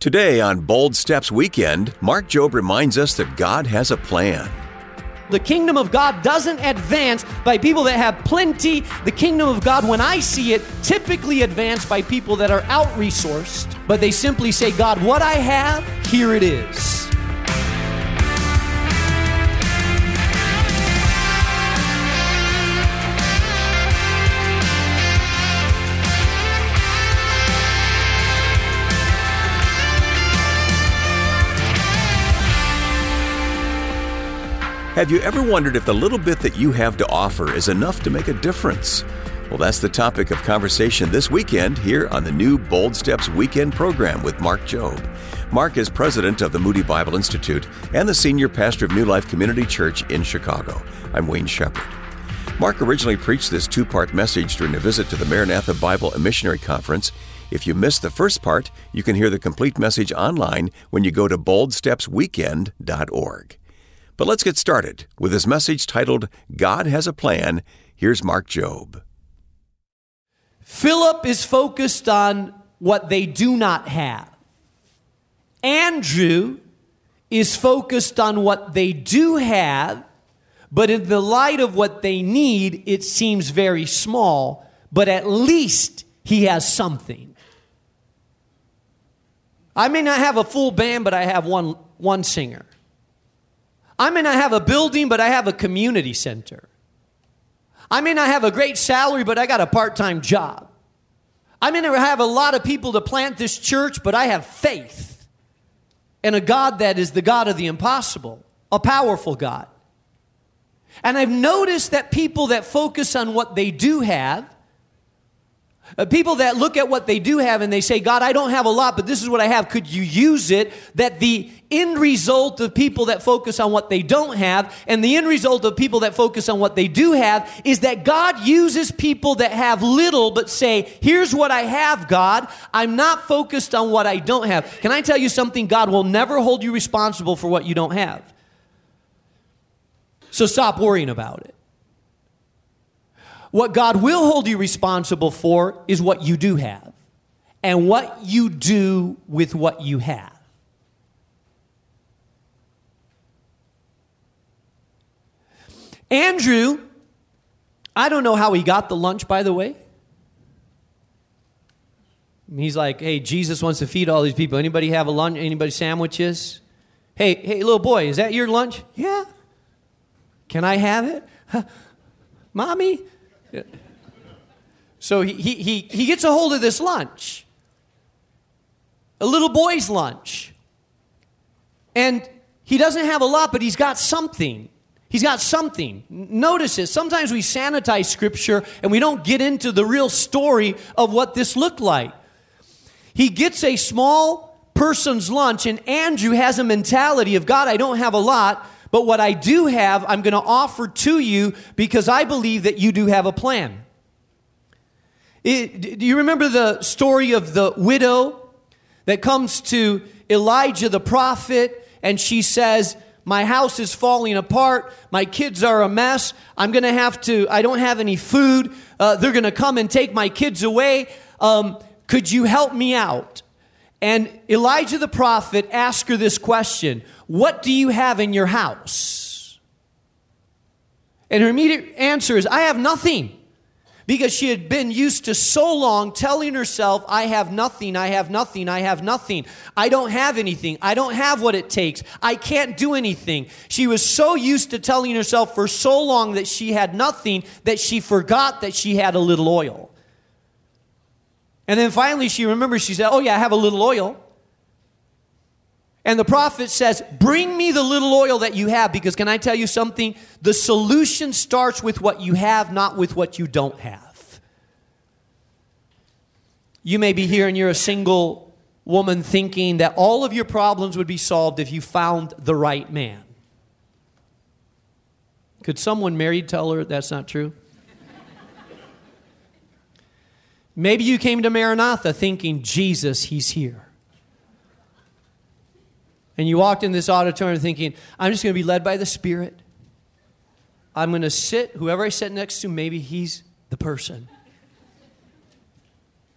Today on Bold Steps Weekend, Mark Jobe reminds us that God has a plan. The kingdom of God doesn't advance by people that have plenty. The kingdom of God, when I see it, typically advanced by people that are out resourced, but they simply say, God, what I have, here it is. Have you ever wondered if the little bit that you have to offer is enough to make a difference? Well, that's the topic of conversation this weekend here on the new Bold Steps Weekend program with Mark Jobe. Mark is president of the Moody Bible Institute and the senior pastor of New Life Community Church in Chicago. I'm Wayne Shepherd. Mark originally preached this two part message during a visit to the Maranatha Bible and Missionary Conference. If you missed the first part, you can hear the complete message online when you go to boldstepsweekend.org. But let's get started with his message titled God Has a Plan. Here's Mark Jobe. Philip is focused on what they do not have. Andrew is focused on what they do have, but in the light of what they need, it seems very small, but at least he has something. I may not have a full band, but I have one, one singer. I may not have a building, but I have a community center. I may not have a great salary, but I got a part time job. I may not have a lot of people to plant this church, but I have faith in a God that is the God of the impossible, a powerful God. And I've noticed that people that focus on what they do have uh, people that look at what they do have and they say, God, I don't have a lot, but this is what I have. Could you use it? That the end result of people that focus on what they don't have and the end result of people that focus on what they do have is that God uses people that have little but say, Here's what I have, God. I'm not focused on what I don't have. Can I tell you something? God will never hold you responsible for what you don't have. So stop worrying about it. What God will hold you responsible for is what you do have and what you do with what you have. Andrew, I don't know how he got the lunch, by the way. He's like, hey, Jesus wants to feed all these people. Anybody have a lunch? Anybody sandwiches? Hey, hey, little boy, is that your lunch? Yeah. Can I have it? Mommy, so he, he, he, he gets a hold of this lunch, a little boy's lunch. And he doesn't have a lot, but he's got something. He's got something. Notice it. Sometimes we sanitize scripture and we don't get into the real story of what this looked like. He gets a small person's lunch, and Andrew has a mentality of God, I don't have a lot, but what I do have, I'm going to offer to you because I believe that you do have a plan. It, do you remember the story of the widow that comes to Elijah the prophet and she says, My house is falling apart. My kids are a mess. I'm going to have to, I don't have any food. Uh, they're going to come and take my kids away. Um, could you help me out? And Elijah the prophet asked her this question What do you have in your house? And her immediate answer is, I have nothing because she had been used to so long telling herself, I have nothing, I have nothing, I have nothing. I don't have anything. I don't have what it takes. I can't do anything. She was so used to telling herself for so long that she had nothing that she forgot that she had a little oil. And then finally she remembers, she said, Oh, yeah, I have a little oil. And the prophet says, Bring me the little oil that you have, because can I tell you something? The solution starts with what you have, not with what you don't have. You may be here and you're a single woman thinking that all of your problems would be solved if you found the right man. Could someone married tell her that's not true? Maybe you came to Maranatha thinking, Jesus, he's here and you walked in this auditorium thinking, I'm just going to be led by the Spirit. I'm going to sit, whoever I sit next to, maybe he's the person.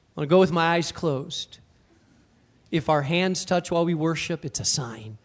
I'm going to go with my eyes closed. if our hands touch while we worship, it's a sign.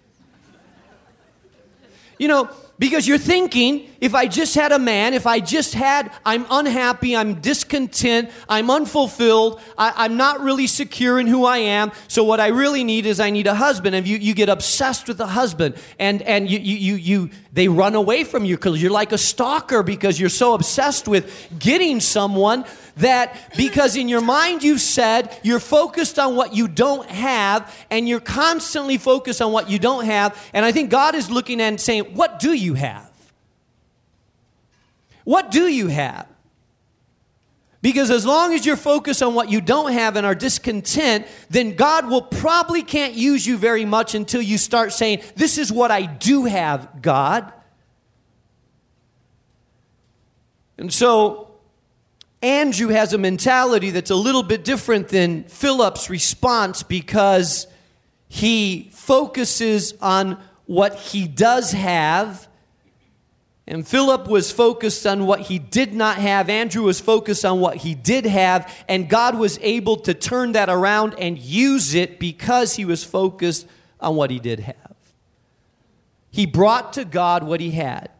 You know, because you're thinking, if I just had a man, if I just had, I'm unhappy, I'm discontent, I'm unfulfilled, I, am not really secure in who I am. So what I really need is I need a husband. And you, you get obsessed with a husband, and and you you you, you they run away from you because you're like a stalker because you're so obsessed with getting someone that because in your mind you've said you're focused on what you don't have and you're constantly focused on what you don't have. And I think God is looking and saying, What do you have? What do you have? Because as long as you're focused on what you don't have and are discontent, then God will probably can't use you very much until you start saying, This is what I do have, God. And so Andrew has a mentality that's a little bit different than Philip's response because he focuses on what he does have. And Philip was focused on what he did not have. Andrew was focused on what he did have. And God was able to turn that around and use it because he was focused on what he did have. He brought to God what he had.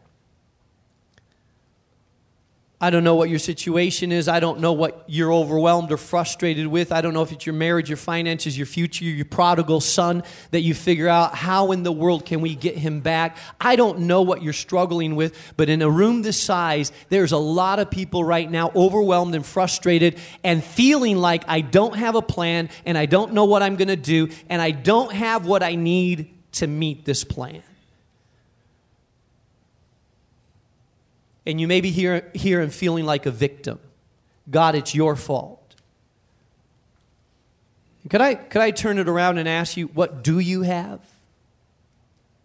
I don't know what your situation is. I don't know what you're overwhelmed or frustrated with. I don't know if it's your marriage, your finances, your future, your prodigal son that you figure out how in the world can we get him back. I don't know what you're struggling with, but in a room this size, there's a lot of people right now overwhelmed and frustrated and feeling like I don't have a plan and I don't know what I'm going to do and I don't have what I need to meet this plan. And you may be here, here and feeling like a victim. God, it's your fault. Could I, could I turn it around and ask you, what do you have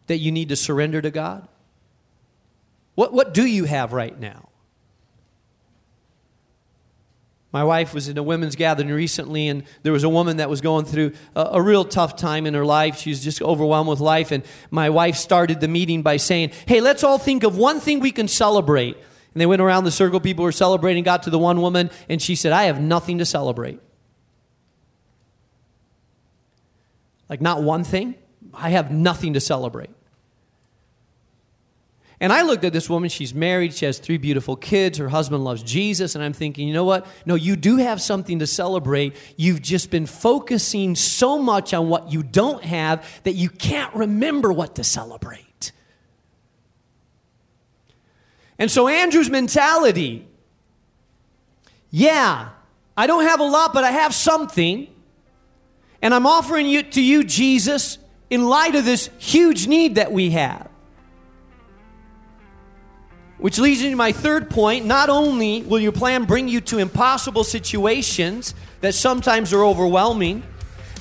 that you need to surrender to God? What, what do you have right now? My wife was in a women's gathering recently, and there was a woman that was going through a, a, real tough time in her life. She was just overwhelmed with life. And my wife started the meeting by saying, Hey, let's all think of one thing we can celebrate. And they went around the circle, people were celebrating, got to the one woman, and she said, I have nothing to celebrate. Like, not one thing. I have nothing to celebrate. And I looked at this woman, she's married, she has three beautiful kids, her husband loves Jesus, and I'm thinking, you know what? No, you do have something to celebrate. You've just been focusing so much on what you don't have that you can't remember what to celebrate. And so Andrew's mentality, yeah, I don't have a lot, but I have something. And I'm offering it to you, Jesus, in light of this huge need that we have. Which leads me to my third point. Not only will your plan bring you to impossible situations that sometimes are overwhelming,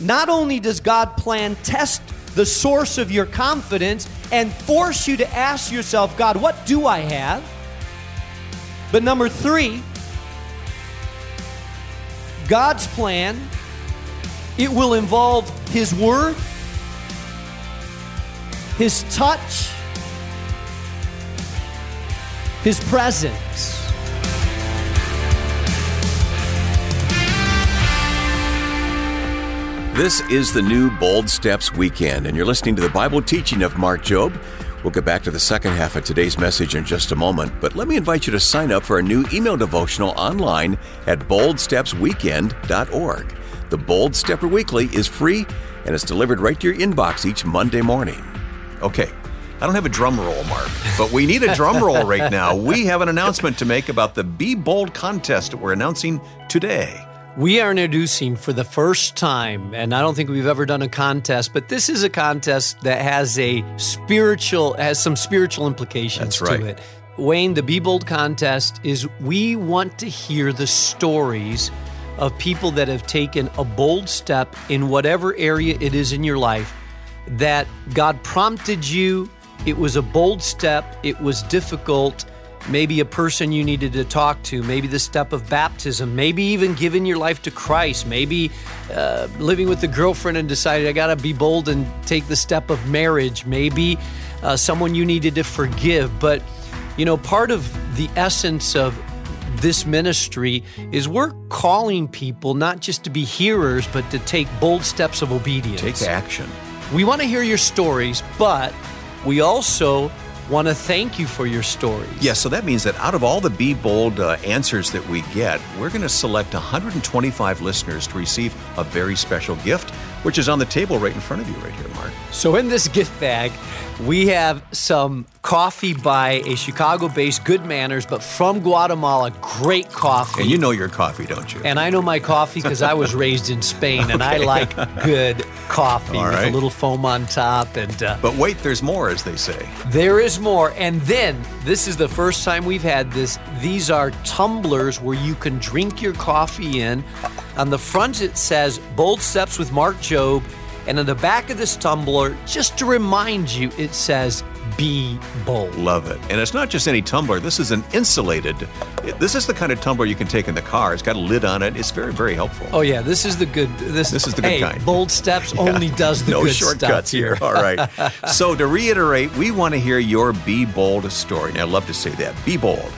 not only does God plan test the source of your confidence and force you to ask yourself, God, what do I have? But number three, God's plan, it will involve His Word, His touch, his presence. This is the new Bold Steps Weekend, and you're listening to the Bible teaching of Mark Jobe. We'll get back to the second half of today's message in just a moment, but let me invite you to sign up for a new email devotional online at boldstepsweekend.org. The Bold Stepper Weekly is free and it's delivered right to your inbox each Monday morning. Okay, I don't have a drum roll, Mark, but we need a drum roll right now. We have an announcement to make about the Be Bold contest that we're announcing today. We are introducing for the first time, and I don't think we've ever done a contest, but this is a contest that has a spiritual, has some spiritual implications That's right. to it. Wayne, the Be Bold contest is we want to hear the stories of people that have taken a bold step in whatever area it is in your life that God prompted you it was a bold step, it was difficult. Maybe a person you needed to talk to, maybe the step of baptism, maybe even giving your life to Christ, maybe uh, living with a girlfriend and decided I gotta be bold and take the step of marriage, maybe uh, someone you needed to forgive. But, you know, part of the essence of this ministry is we're calling people not just to be hearers, but to take bold steps of obedience. Take action. We want to hear your stories, but we also want to thank you for your stories. Yes, so that means that out of all the Be Bold uh, answers that we get, we're going to select 125 listeners to receive a very special gift, which is on the table right in front of you, right here, Mark. So, in this gift bag, we have some coffee by a Chicago based Good Manners, but from Guatemala. Great coffee. And you know your coffee, don't you? And I know my coffee because I was raised in Spain and I like good coffee All with right. a little foam on top. And uh, but wait, there's more, as they say. there is more. And then, this is the first time we've had this. These are tumblers where you can drink your coffee in. On the front, it says Bold Steps with Mark Jobe. And on the back of this tumbler, just to remind you, it says Be Bold. Love it. And it's not just any tumbler. This is an insulated. This is the kind of tumbler you can take in the car. It's got a lid on it. It's very, very helpful. Oh yeah, this is the good. This, This is the good hey, kind. Bold Steps only does the no good shortcuts stuff here. All right. so to reiterate, we want to hear your Be Bold story. Now, I love to say that. Be bold.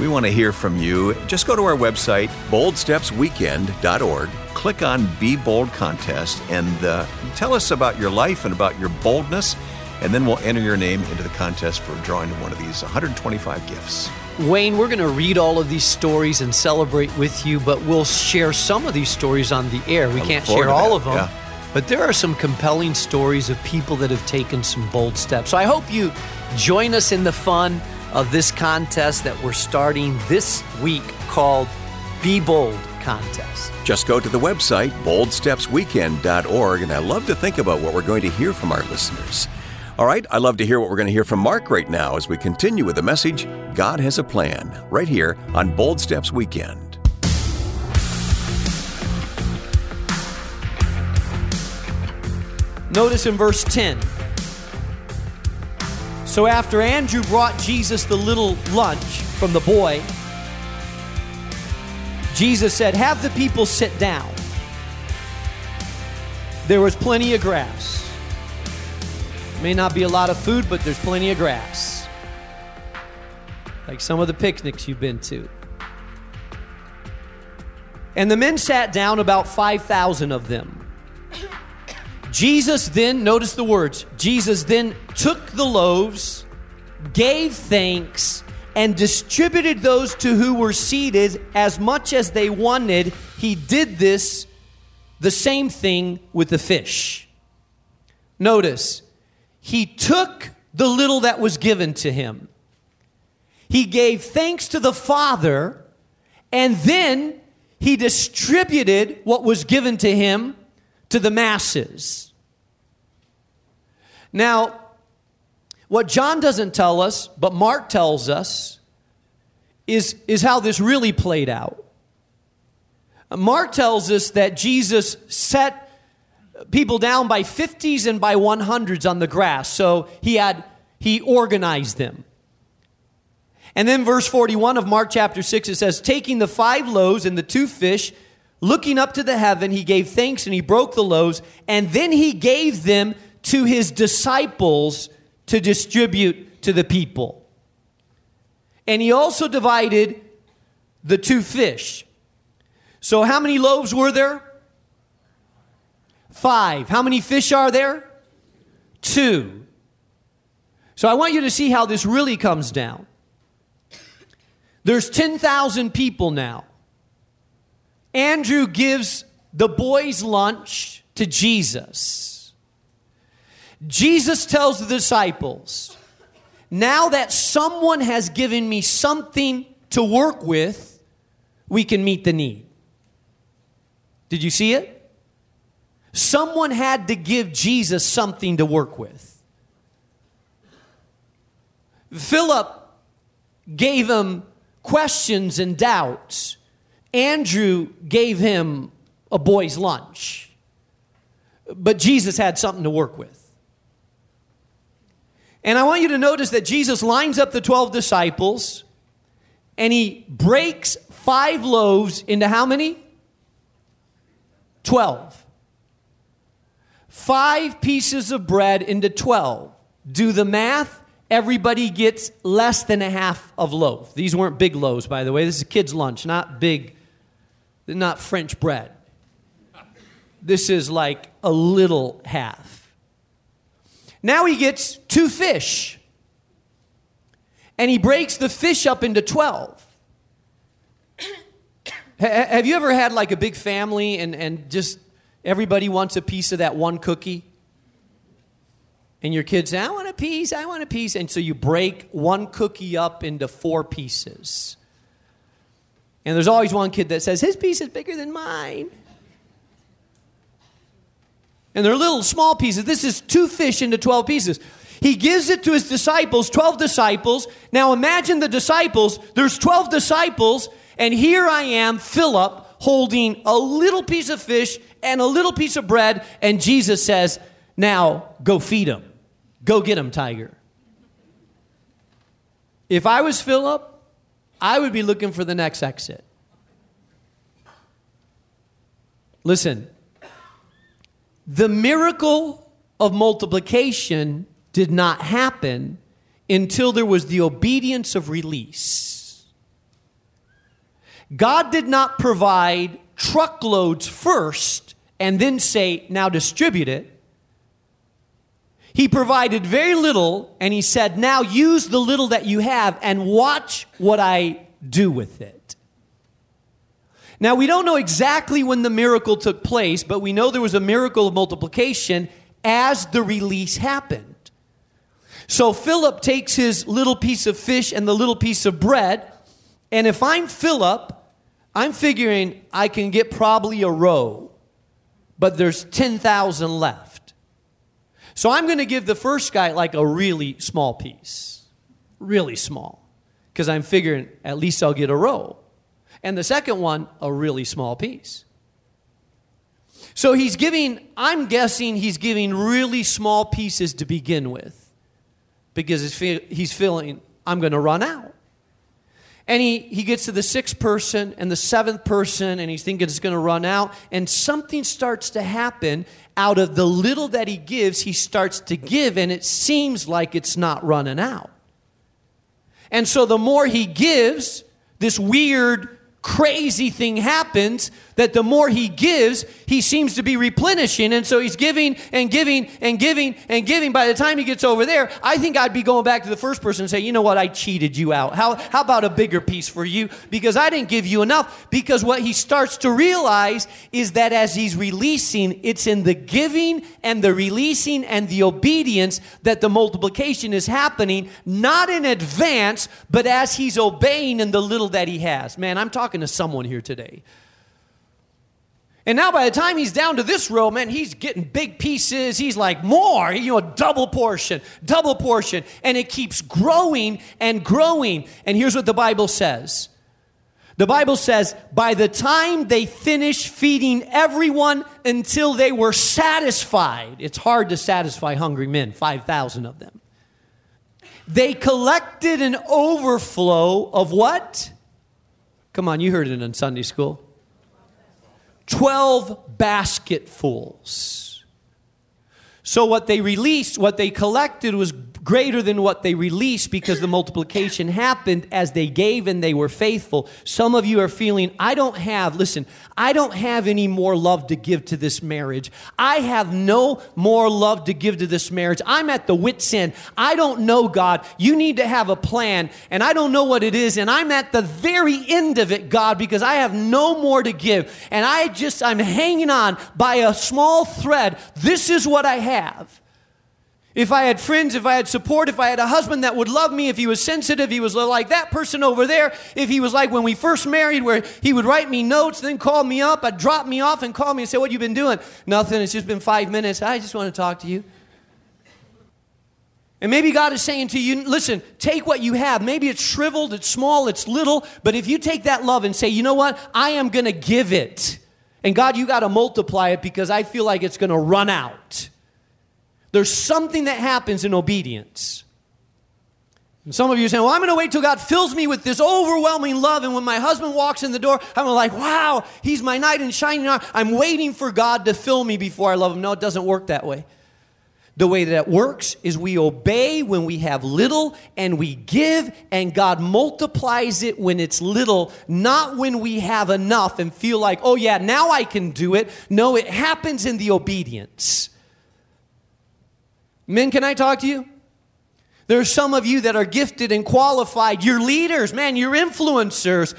We want to hear from you. Just go to our website, boldstepsweekend.org. Click on Be Bold Contest and uh, tell us about your life and about your boldness. And then we'll enter your name into the contest for drawing one of these 125 gifts. Wayne, we're going to read all of these stories and celebrate with you, but we'll share some of these stories on the air. We can't share all of them. yeah. But there are some compelling stories of people that have taken some bold steps. So I hope you join us in the fun of this contest that we're starting this week called Be Bold Contest. Just go to the website, boldstepsweekend.org, and I love to think about what we're going to hear from our listeners. All right, I love to hear what we're going to hear from Mark right now as we continue with the message God has a plan, right here on Bold Steps Weekend. Notice in verse 10. So after Andrew brought Jesus the little lunch from the boy, Jesus said, Have the people sit down. There was plenty of grass. May not be a lot of food, but there's plenty of grass. Like some of the picnics you've been to. And the men sat down, about 5,000 of them. Jesus then, notice the words, Jesus then took the loaves, gave thanks, and distributed those to who were seated as much as they wanted. He did this, the same thing with the fish. Notice, he took the little that was given to him. He gave thanks to the Father, and then he distributed what was given to him to the masses. Now, what John doesn't tell us, but Mark tells us, is, is how this really played out. Mark tells us that Jesus set people down by 50s and by 100s on the grass. So he had he organized them. And then verse 41 of Mark chapter 6 it says taking the five loaves and the two fish looking up to the heaven he gave thanks and he broke the loaves and then he gave them to his disciples to distribute to the people. And he also divided the two fish. So how many loaves were there? Five. How many fish are there? Two. So I want you to see how this really comes down. There's 10,000 people now. Andrew gives the boys' lunch to Jesus. Jesus tells the disciples, Now that someone has given me something to work with, we can meet the need. Did you see it? Someone had to give Jesus something to work with. Philip gave him questions and doubts. Andrew gave him a boy's lunch. But Jesus had something to work with. And I want you to notice that Jesus lines up the 12 disciples and he breaks five loaves into how many? 12. Five pieces of bread into 12. Do the math, everybody gets less than a half of loaf. These weren't big loaves, by the way. This is a kid's lunch, not big, not French bread. This is like a little half. Now he gets two fish. And he breaks the fish up into 12. Have you ever had like a big family and, and just everybody wants a piece of that one cookie? And your kids say, I want a piece, I want a piece. And so you break one cookie up into four pieces. And there's always one kid that says, His piece is bigger than mine. And they're little small pieces. This is two fish into 12 pieces. He gives it to his disciples, 12 disciples. Now imagine the disciples. There's 12 disciples, and here I am, Philip, holding a little piece of fish and a little piece of bread, and Jesus says, Now go feed them. Go get them, tiger. If I was Philip, I would be looking for the next exit. Listen, the miracle of multiplication did not happen until there was the obedience of release. God did not provide truckloads first and then say, now distribute it. He provided very little and he said, now use the little that you have and watch what I do with it. Now, we don't know exactly when the miracle took place, but we know there was a miracle of multiplication as the release happened. So Philip takes his little piece of fish and the little piece of bread. And if I'm Philip, I'm figuring I can get probably a row, but there's 10,000 left. So I'm going to give the first guy like a really small piece, really small, because I'm figuring at least I'll get a row. And the second one, a really small piece. So he's giving, I'm guessing he's giving really small pieces to begin with because he's feeling, I'm going to run out. And he, he gets to the sixth person and the seventh person, and he's thinking it's going to run out. And something starts to happen out of the little that he gives, he starts to give, and it seems like it's not running out. And so the more he gives, this weird crazy thing happens that the more he gives, he seems to be replenishing. And so he's giving and giving and giving and giving. By the time he gets over there, I think I'd be going back to the first person and say, you know what, I cheated you out. How, how about a bigger piece for you? Because I didn't give you enough. Because what he starts to realize is that as he's releasing, it's in the giving and the releasing and the obedience that the multiplication is happening, not in advance, but as he's obeying in the little that he has. Man, I'm talking to someone here today. And now by the time he's down to this row, man, he's getting big pieces. He's like, more, you know, double portion, double portion. And it keeps growing and growing. And here's what the Bible says. The Bible says, by the time they finished feeding everyone until they were satisfied, it's hard to satisfy hungry men, 5,000 of them. They collected an overflow of what? Come on, you heard it in Sunday school 12 basketfuls. So, what they released, what they collected was greater than what they released because the multiplication happened as they gave and they were faithful. Some of you are feeling, I don't have, listen, I don't have any more love to give to this marriage. I have no more love to give to this marriage. I'm at the wit's end. I don't know, God. You need to have a plan, and I don't know what it is, and I'm at the very end of it, God, because I have no more to give. And I just, I'm hanging on by a small thread. This is what I have. If I had friends, if I had support, if I had a husband that would love me, if he was sensitive, he was like that person over there, if he was like when we first married, where he would write me notes, then call me up, I'd drop me off and call me and say, What you been doing? Nothing, it's just been five minutes. I just want to talk to you. And maybe God is saying to you, listen, take what you have. Maybe it's shriveled, it's small, it's little, but if you take that love and say, you know what, I am going to give it. And God, you got to multiply it because I feel like it's going to run out. There's something that happens in obedience. And some of you are saying, Well, I'm going to wait till God fills me with this overwhelming love. And when my husband walks in the door, I'm like, Wow, he's my knight in shining armor. I'm waiting for God to fill me before I love him. No, it doesn't work that way. The way that works is we obey when we have little and we give, and God multiplies it when it's little, not when we have enough and feel like, oh yeah, now I can do it. No, it happens in the obedience. Men, can I talk to you? There are some of you that are gifted and qualified. You're leaders, man, you're influencers.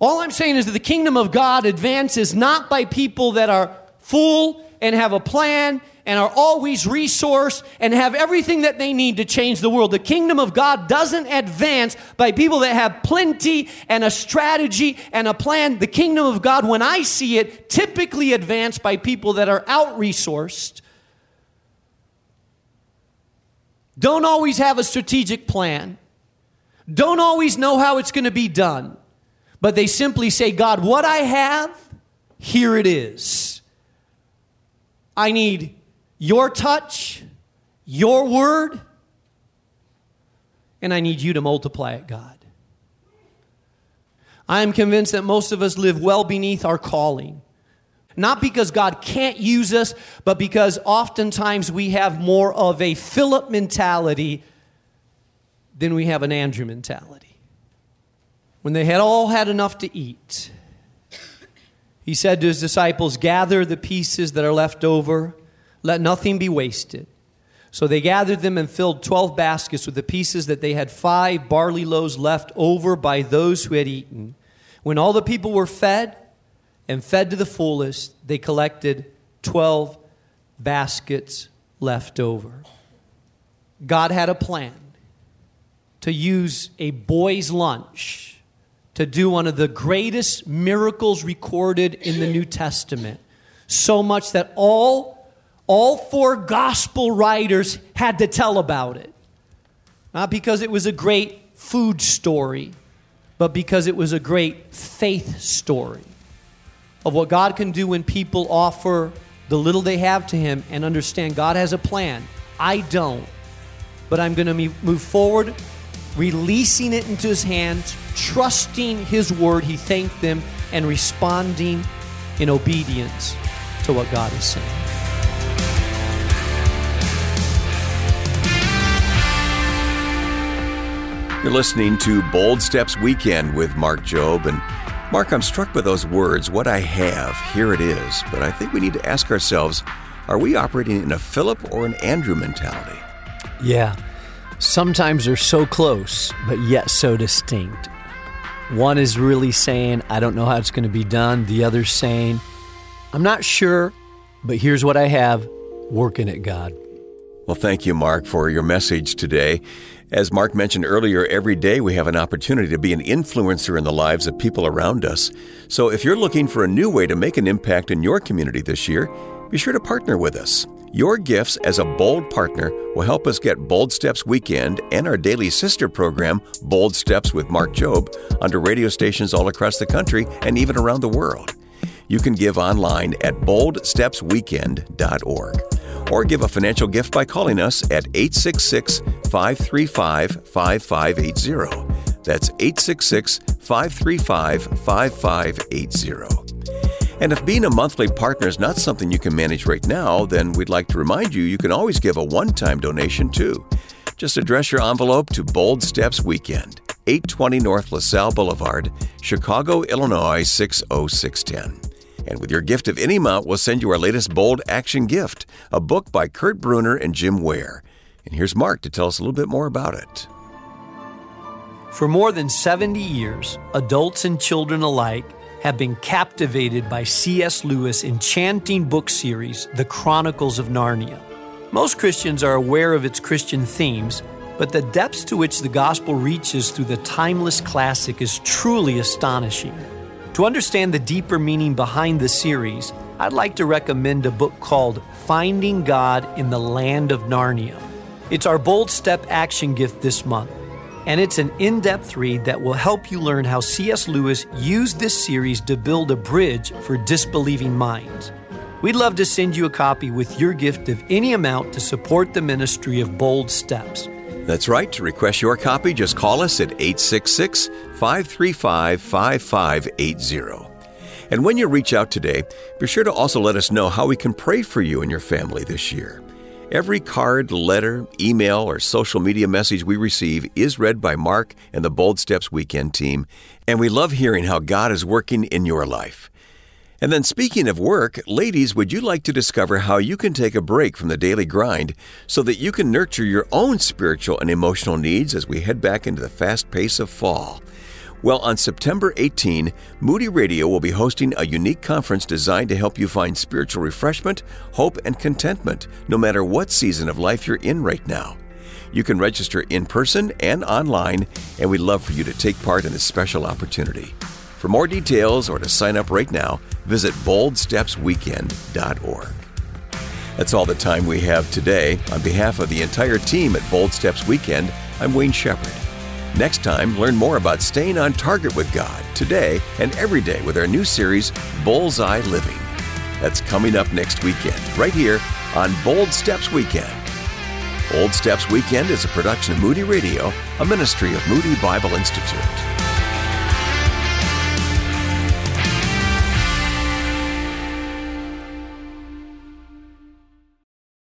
All I'm saying is that the kingdom of God advances not by people that are full and have a plan and are always resourced and have everything that they need to change the world. The kingdom of God doesn't advance by people that have plenty and a strategy and a plan. The kingdom of God, when I see it, typically advance by people that are out resourced, don't always have a strategic plan, don't always know how it's going to be done, but they simply say, God, what I have, here it is. I need your touch, your word, and I need you to multiply it, God. I am convinced that most of us live well beneath our calling. Not because God can't use us, but because oftentimes we have more of a Philip mentality than we have an Andrew mentality. When they had all had enough to eat, he said to his disciples, Gather the pieces that are left over let nothing be wasted. So they gathered them and filled 12 baskets with the pieces that they had five barley loaves left over by those who had eaten. When all the people were fed and fed to the fullest, they collected 12 baskets left over. God had a plan to use a boy's lunch to do one of the greatest miracles recorded in the New Testament. So much that all all four gospel writers had to tell about it. Not because it was a great food story, but because it was a great faith story of what God can do when people offer the little they have to Him and understand God has a plan. I don't, but I'm going to move forward, releasing it into His hands, trusting His word. He thanked them and responding in obedience to what God is saying. You're listening to Bold Steps Weekend with Mark Jobe. And Mark, I'm struck by those words, what I have, here it is. But I think we need to ask ourselves are we operating in a Philip or an Andrew mentality? Yeah. Sometimes they're so close, but yet so distinct. One is really saying, I don't know how it's going to be done. The other's saying, I'm not sure, but here's what I have working at God. Well, thank you, Mark, for your message today. As Mark mentioned earlier, every day we have an opportunity to be an influencer in the lives of people around us. So if you're looking for a new way to make an impact in your community this year, be sure to partner with us. Your gifts as a bold partner will help us get Bold Steps Weekend and our daily sister program, Bold Steps with Mark Jobe, onto radio stations all across the country and even around the world. You can give online at boldstepsweekend.org or give a financial gift by calling us at 866 535 5580. That's 866 535 5580. And if being a monthly partner is not something you can manage right now, then we'd like to remind you you can always give a one time donation too. Just address your envelope to Bold Steps Weekend, 820 North LaSalle Boulevard, Chicago, Illinois 60610. And with your gift of any amount, we'll send you our latest bold action gift, a book by Kurt Bruner and Jim Ware. And here's Mark to tell us a little bit more about it. For more than 70 years, adults and children alike have been captivated by C.S. Lewis' enchanting book series, The Chronicles of Narnia. Most Christians are aware of its Christian themes, but the depths to which the gospel reaches through the timeless classic is truly astonishing. To understand the deeper meaning behind the series, I'd like to recommend a book called Finding God in the Land of Narnia. It's our bold step action gift this month, and it's an in depth read that will help you learn how C.S. Lewis used this series to build a bridge for disbelieving minds. We'd love to send you a copy with your gift of any amount to support the ministry of Bold Steps. That's right. To request your copy, just call us at 866 535 5580. And when you reach out today, be sure to also let us know how we can pray for you and your family this year. Every card, letter, email, or social media message we receive is read by Mark and the Bold Steps Weekend team, and we love hearing how God is working in your life. And then, speaking of work, ladies, would you like to discover how you can take a break from the daily grind so that you can nurture your own spiritual and emotional needs as we head back into the fast pace of fall? Well, on September 18, Moody Radio will be hosting a unique conference designed to help you find spiritual refreshment, hope, and contentment, no matter what season of life you're in right now. You can register in person and online, and we'd love for you to take part in this special opportunity. For more details or to sign up right now, visit boldstepsweekend.org. That's all the time we have today. On behalf of the entire team at Bold Steps Weekend, I'm Wayne Shepherd. Next time, learn more about staying on target with God today and every day with our new series, Bullseye Living. That's coming up next weekend, right here on Bold Steps Weekend. Bold Steps Weekend is a production of Moody Radio, a ministry of Moody Bible Institute.